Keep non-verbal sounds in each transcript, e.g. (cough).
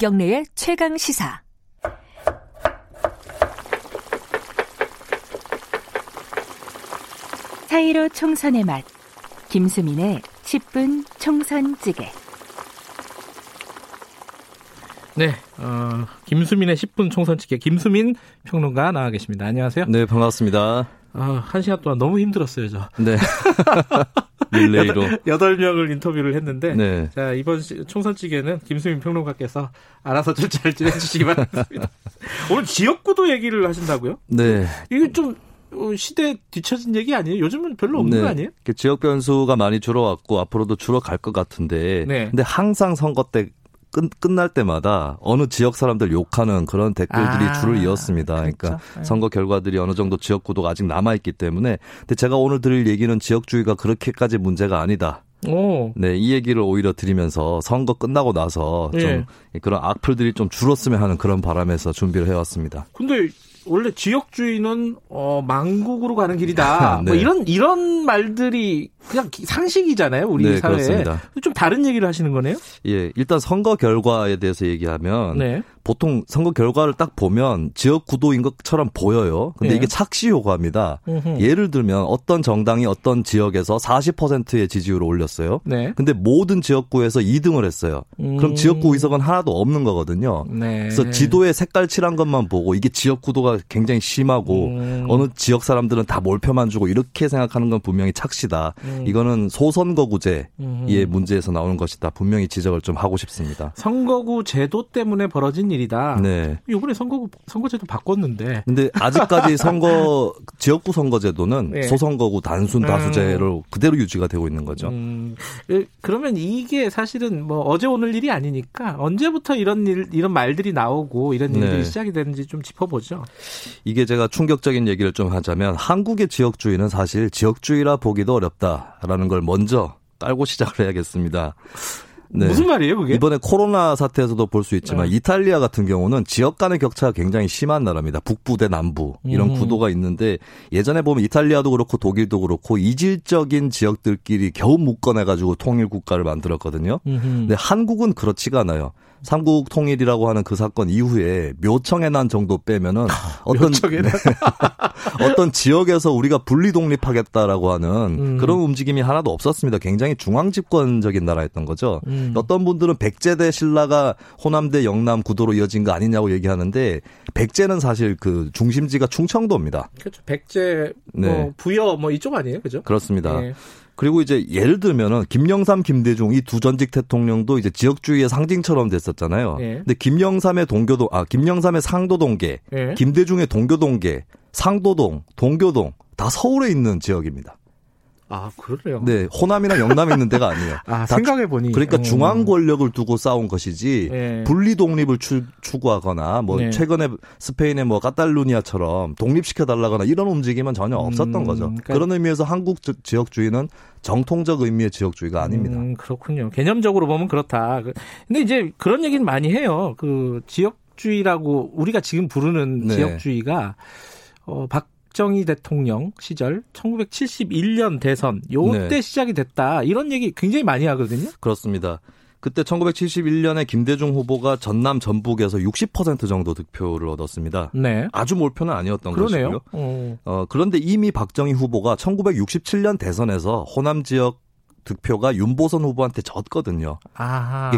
김경래의 최강 시사. 사이로 총선의 맛. 김수민의 10분 총선 찌개. 네, 어, 김수민의 10분 총선 찌개 김수민 평론가 나와 계십니다. 안녕하세요. 네, 반갑습니다. 아, 한 시간 동안 너무 힘들었어요, 저. 네. (laughs) 릴레이로. 여덟 명을 인터뷰를 했는데. 네. 자, 이번 총선 찌개는 김수민 평론가께서 알아서 좀잘 진행해주시기 바랍니다. (laughs) 오늘 지역구도 얘기를 하신다고요? 네. 이게 좀 어, 시대 뒤처진 얘기 아니에요? 요즘은 별로 없는 네. 거 아니에요? 지역 변수가 많이 줄어왔고 앞으로도 줄어갈 것 같은데. 네. 근데 항상 선거 때 끝, 끝날 때마다 어느 지역 사람들 욕하는 그런 댓글들이 아, 줄을 이었습니다. 그러니까 그렇죠. 네. 선거 결과들이 어느 정도 지역 구도가 아직 남아 있기 때문에 근데 제가 오늘 드릴 얘기는 지역주의가 그렇게까지 문제가 아니다. 오. 네, 이 얘기를 오히려 드리면서 선거 끝나고 나서 좀 예. 그런 악플들이 좀 줄었으면 하는 그런 바람에서 준비를 해왔습니다. 근데 원래 지역주의는 어 망국으로 가는 길이다. (laughs) 네. 뭐 이런 이런 말들이 그냥 기- 상식이잖아요, 우리 네, 사회에. 그렇습니다. 좀 다른 얘기를 하시는 거네요? 예, 일단 선거 결과에 대해서 얘기하면 네. 보통 선거 결과를 딱 보면 지역 구도인 것처럼 보여요. 근데 예. 이게 착시 효과입니다. 음흠. 예를 들면 어떤 정당이 어떤 지역에서 40%의 지지율을 올렸어요. 네. 근데 모든 지역구에서 2등을 했어요. 음. 그럼 지역구 의석은 하나도 없는 거거든요. 네. 그래서 지도에 색깔 칠한 것만 보고 이게 지역 구도가 굉장히 심하고 음. 어느 지역 사람들은 다 몰표만 주고 이렇게 생각하는 건 분명히 착시다. 이거는 소선거구제의 음. 문제에서 나오는 것이다. 분명히 지적을 좀 하고 싶습니다. 선거구 제도 때문에 벌어진 일 이다. 네. 이번에 선거구 선거제도 바꿨는데. 근데 아직까지 선거 (laughs) 지역구 선거제도는 네. 소선거구 단순 다수제로 그대로 유지가 되고 있는 거죠. 음, 에, 그러면 이게 사실은 뭐 어제 오늘 일이 아니니까 언제부터 이런 일 이런 말들이 나오고 이런 일들이 네. 시작이 되는지 좀 짚어보죠. 이게 제가 충격적인 얘기를 좀 하자면 한국의 지역주의는 사실 지역주의라 보기도 어렵다라는 걸 먼저 깔고 시작을 해야겠습니다. 네. 무슨 말이에요, 그게? 이번에 코로나 사태에서도 볼 수 있지만 네. 이탈리아 같은 경우는 지역 간의 격차가 굉장히 심한 나라입니다. 북부 대 남부 이런 음. 구도가 있는데 예전에 보면 이탈리아도 그렇고 독일도 그렇고 이질적인 지역들끼리 겨우 묶어내 가지고 통일 국가를 만들었거든요. 음흠. 근데 한국은 그렇지가 않아요. 삼국 통일이라고 하는 그 사건 이후에 묘청의 난 정도 빼면은 어떤 묘청의 난. 어떤 지역에서 우리가 분리 독립하겠다라고 하는 음. 그런 움직임이 하나도 없었습니다. 굉장히 중앙 집권적인 나라였던 거죠. 음. 어떤 분들은 백제대 신라가 호남 대 영남 구도로 이어진 거 아니냐고 얘기하는데 백제는 사실 그 중심지가 충청도입니다. 그렇죠. 백제, 뭐 네. 부여 뭐 이쪽 아니에요, 그죠? 그렇습니다. 예. 그리고 이제 예를 들면은 김영삼, 김대중 이 두 전직 대통령도 이제 지역주의의 상징처럼 됐었잖아요. 예. 근데 김영삼의 동교동, 아 김영삼의 상도동계, 예. 김대중의 동교동계, 상도동, 동교동 다 서울에 있는 지역입니다. 아, 그러네요. 네, 호남이나 영남에 있는 데가 아니에요. (laughs) 아, 다 생각해 보니. 그러니까 중앙 권력을 두고 싸운 것이지 예. 분리 독립을 추, 추구하거나 뭐 네. 최근에 스페인의 뭐 카탈루니아처럼 독립시켜 달라거나 이런 움직임은 전혀 없었던 음, 거죠. 그러니까- 그런 의미에서 한국 지- 지역주의는 정통적 의미의 지역주의가 아닙니다. 음, 그렇군요. 개념적으로 보면 그렇다. 그- 근데 이제 그런 얘기는 많이 해요. 그 지역 주의라고 우리가 지금 부르는 네. 지역주의가 어 박정희 대통령 시절 1971년 대선 요때 네. 시작이 됐다. 이런 얘기 굉장히 많이 하거든요. 그렇습니다. 그때 1971년에 김대중 후보가 전남 전북에서 60% 정도 득표를 얻었습니다. 네. 아주 몰표는 아니었던 그러네요. 것이고요. 어. 어, 그런데 이미 박정희 후보가 1967년 대선에서 호남 지역 득표가 윤보선 후보한테 졌거든요.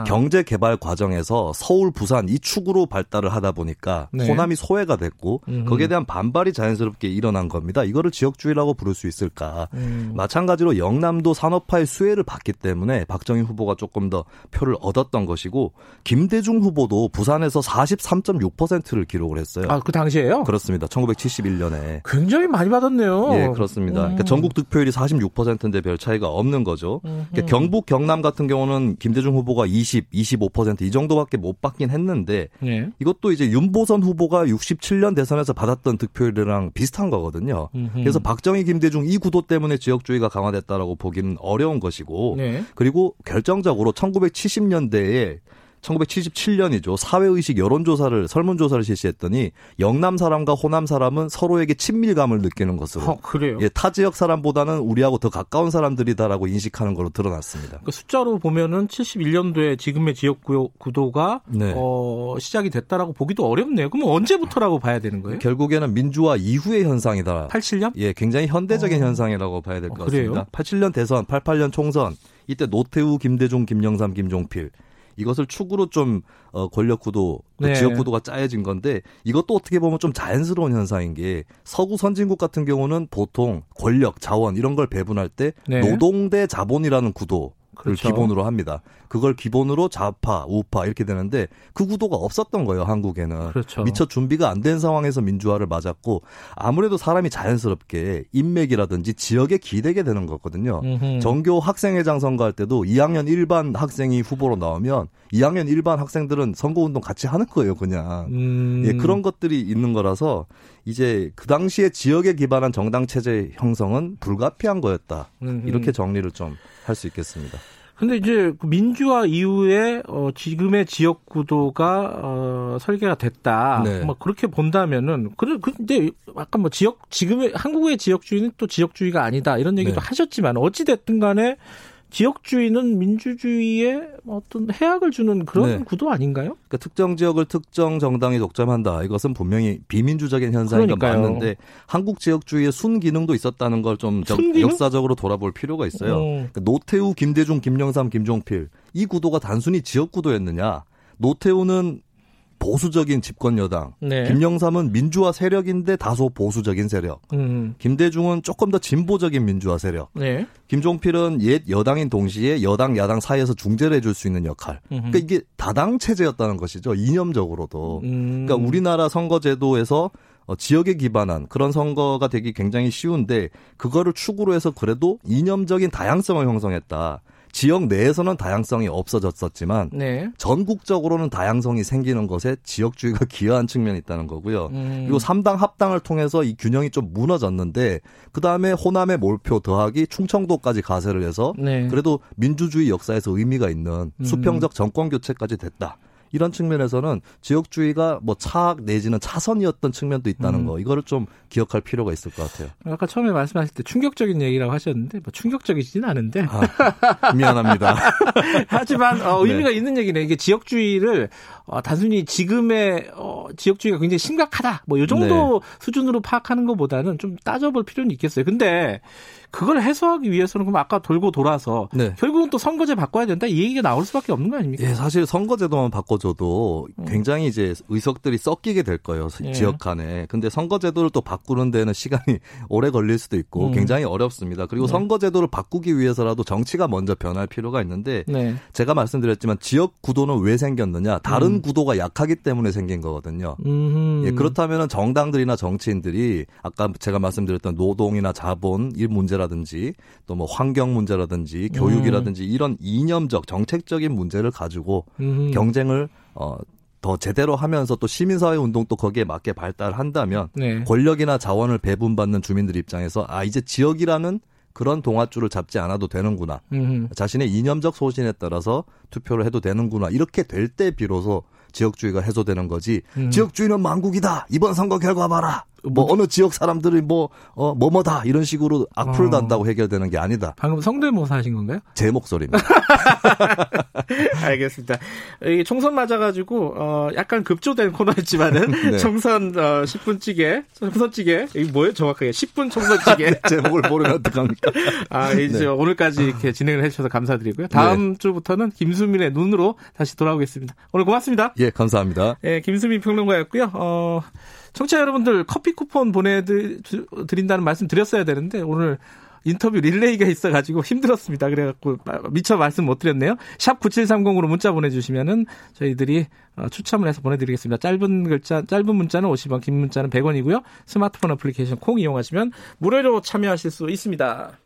경제 개발 과정에서 서울, 부산 이 축으로 발달을 하다 보니까 네. 호남이 소외가 됐고 음흠. 거기에 대한 반발이 자연스럽게 일어난 겁니다. 이거를 지역주의라고 부를 수 있을까? 음. 마찬가지로 영남도 산업화의 수혜를 받기 때문에 박정희 후보가 조금 더 표를 얻었던 것이고 김대중 후보도 부산에서 43.6%를 기록을 했어요. 아, 그 당시에요? 그렇습니다. 1971년에. 굉장히 많이 받았네요. 예, 그렇습니다. 그러니까 음. 전국 득표율이 46%인데 별 차이가 없는 거죠. 그러니까 경북, 경남 같은 경우는 김대중 후보가 20, 25%이 정도밖에 못 받긴 했는데 예. 이것도 이제 윤보선 후보가 67년 대선에서 받았던 득표율이랑 비슷한 거거든요. 음흠. 그래서 박정희, 김대중 이 구도 때문에 지역주의가 강화됐다라고 보기는 어려운 것이고 네. 그리고 결정적으로 1970년대에 1977년이죠. 사회의식 여론조사를 설문조사를 실시했더니 영남 사람과 호남 사람은 서로에게 친밀감을 느끼는 것으로. 어, 그래요. 예, 타 지역 사람보다는 우리하고 더 가까운 사람들이다라고 인식하는 걸로 드러났습니다. 그 숫자로 보면은 71년도에 지금의 지역 구도가 네. 어, 시작이 됐다라고 보기도 어렵네요. 그럼 언제부터라고 봐야 되는 거예요? 결국에는 민주화 이후의 현상이다. 87년? 예, 굉장히 현대적인 어. 현상이라고 봐야 될것 어, 같습니다. 87년 대선, 88년 총선 이때 노태우, 김대중, 김영삼, 김종필 이것을 축으로 좀 어, 권력 구도, 그 네. 지역 구도가 짜여진 건데 이것도 어떻게 보면 좀 자연스러운 현상인 게 서구 선진국 같은 경우는 보통 권력, 자원 이런 걸 배분할 때 네. 노동 대 자본이라는 구도 를 그렇죠. 기본으로 합니다. 그걸 기본으로 좌파, 우파 이렇게 되는데 그 구도가 없었던 거예요, 한국에는. 그렇죠. 미처 준비가 안 된 상황에서 민주화를 맞았고 아무래도 사람이 자연스럽게 인맥이라든지 지역에 기대게 되는 거거든요. 음흠. 전교 학생회장 선거할 때도 2학년 일반 학생이 후보로 나오면 2학년 일반 학생들은 선거운동 같이 하는 거예요, 그냥. 음. 예, 그런 것들이 있는 거라서 이제 그 당시에 지역에 기반한 정당 체제 형성은 불가피한 거였다. 음흠. 이렇게 정리를 좀 할 수 있겠습니다. 근데 이제 그 민주화 이후에 어 지금의 지역 구도가 어 설계가 됐다. 네. 뭐 그렇게 본다면은 그래 근데 아까 뭐 지역 지금의 한국의 지역주의는 또 지역주의가 아니다 이런 얘기도 네. 하셨지만 어찌 됐든 간에 지역주의는 민주주의에 어떤 해악을 주는 그런 네. 구도 아닌가요? 그러니까 특정 지역을 특정 정당이 독점한다. 이것은 분명히 비민주적인 그러니까요. 맞는데 한국 지역주의의 순기능도 있었다는 걸 좀? 역사적으로 돌아볼 필요가 있어요. 어. 그러니까 노태우, 김대중, 김영삼, 김종필 이 구도가 단순히 지역 구도였느냐? 노태우는 보수적인 집권 여당, 네. 김영삼은 민주화 세력인데 다소 보수적인 세력, 음. 김대중은 조금 더 진보적인 민주화 세력, 네. 김종필은 옛 여당인 동시에 여당 야당 사이에서 중재를 해줄 수 있는 역할. 그러니까 이게 다당 체제였다는 것이죠. 이념적으로도. 음. 그러니까 우리나라 선거제도에서 어, 지역에 기반한 그런 선거가 되기 굉장히 쉬운데 그거를 축으로 해서 그래도 이념적인 다양성을 형성했다. 지역 내에서는 다양성이 없어졌었지만 네. 전국적으로는 다양성이 생기는 것에 지역주의가 (laughs) 기여한 측면이 있다는 거고요. 음. 그리고 3당 합당을 통해서 이 균형이 좀 무너졌는데 그다음에 호남의 몰표 더하기 충청도까지 가세를 해서 네. 그래도 민주주의 역사에서 의미가 있는 음. 수평적 정권 교체까지 됐다. 이런 측면에서는 지역주의가 뭐 차악 내지는 차선이었던 측면도 있다는 음. 거 이거를 좀 기억할 필요가 있을 것 같아요. 아까 처음에 말씀하실 때 충격적인 얘기라고 하셨는데 뭐 충격적이지는 않은데 아, 미안합니다. (laughs) 하지만 어, 의미가 네. 있는 얘기네. 이게 지역주의를 어, 단순히 지금의 어, 지역주의가 굉장히 심각하다. 뭐 이 정도 수준으로 파악하는 것보다는 좀 따져볼 필요는 있겠어요. 근데 그걸 해소하기 위해서는 그럼 아까 돌고 돌아서 네. 결국은 또 선거제 바꿔야 된다 이 얘기가 나올 수밖에 없는 거 아닙니까? 예, 사실 선거제도만 바꿔 줘도 굉장히 이제 의석들이 섞이게 될 거예요. 시- 음. 예. 지역 간에. 근데 선거제도를 또 바꾸는 데는 시간이 (laughs) 오래 걸릴 수도 있고 음. 굉장히 어렵습니다. 그리고 네. 선거제도를 바꾸기 위해서라도 정치가 먼저 변할 필요가 있는데 네. 제가 말씀드렸지만 지역 구도는 왜 생겼느냐? 다른 음. 구도가 약하기 때문에 생긴 거거든요. 음. 예, 그렇다면 정당들이나 정치인들이 아까 제가 말씀드렸던 노동이나 자본 이 문제라든지 또 뭐 환경 문제라든지 교육이라든지 이런 이념적 정책적인 문제를 가지고 음. 경쟁을 어, 더 제대로 하면서 또 시민사회 운동도 거기에 맞게 발달한다면 네. 권력이나 자원을 배분받는 주민들 입장에서 아 이제 지역이라는 그런 동아줄을 잡지 않아도 되는구나. 음. 자신의 이념적 소신에 따라서 투표를 해도 되는구나. 이렇게 될 때 비로소 지역주의가 해소되는 거지. 음. 지역주의는 망국이다. 이번 선거 결과 봐라. 뭐 어느 지역 사람들이 뭐 어, 뭐뭐다 이런 식으로 악플을 어. 단다고 해결되는 게 아니다. 방금 성대모사 하신 건가요? 제 목소리입니다. (laughs) 알겠습니다. 이게 총선 맞아가지고 어 약간 급조된 코너였지만은 (laughs) 네. 총선 어 10분찌개, 총선찌개 이게 뭐예요? 정확하게 10분 총선찌개. (laughs) 제목을 모르면 어떡합니까? 아 이제 네. 오늘까지 이렇게 진행을 해주셔서 감사드리고요. 다음 주부터는 김수민의 눈으로 다시 돌아오겠습니다. 오늘 고맙습니다. 예, 감사합니다. 예, 김수민 평론가였고요. 어, 청취자 여러분들 커피 쿠폰 보내드린다는 말씀 드렸어야 되는데 오늘 인터뷰 릴레이가 있어가지고 힘들었습니다. 그래갖고 미처 말씀 못 드렸네요. 샵 9730으로 문자 보내주시면은 저희들이 어, 추첨을 해서 보내드리겠습니다. 짧은 글자, 짧은 문자는 50원, 긴 문자는 100원이고요. 스마트폰 어플리케이션 콩 이용하시면 무료로 참여하실 수 있습니다.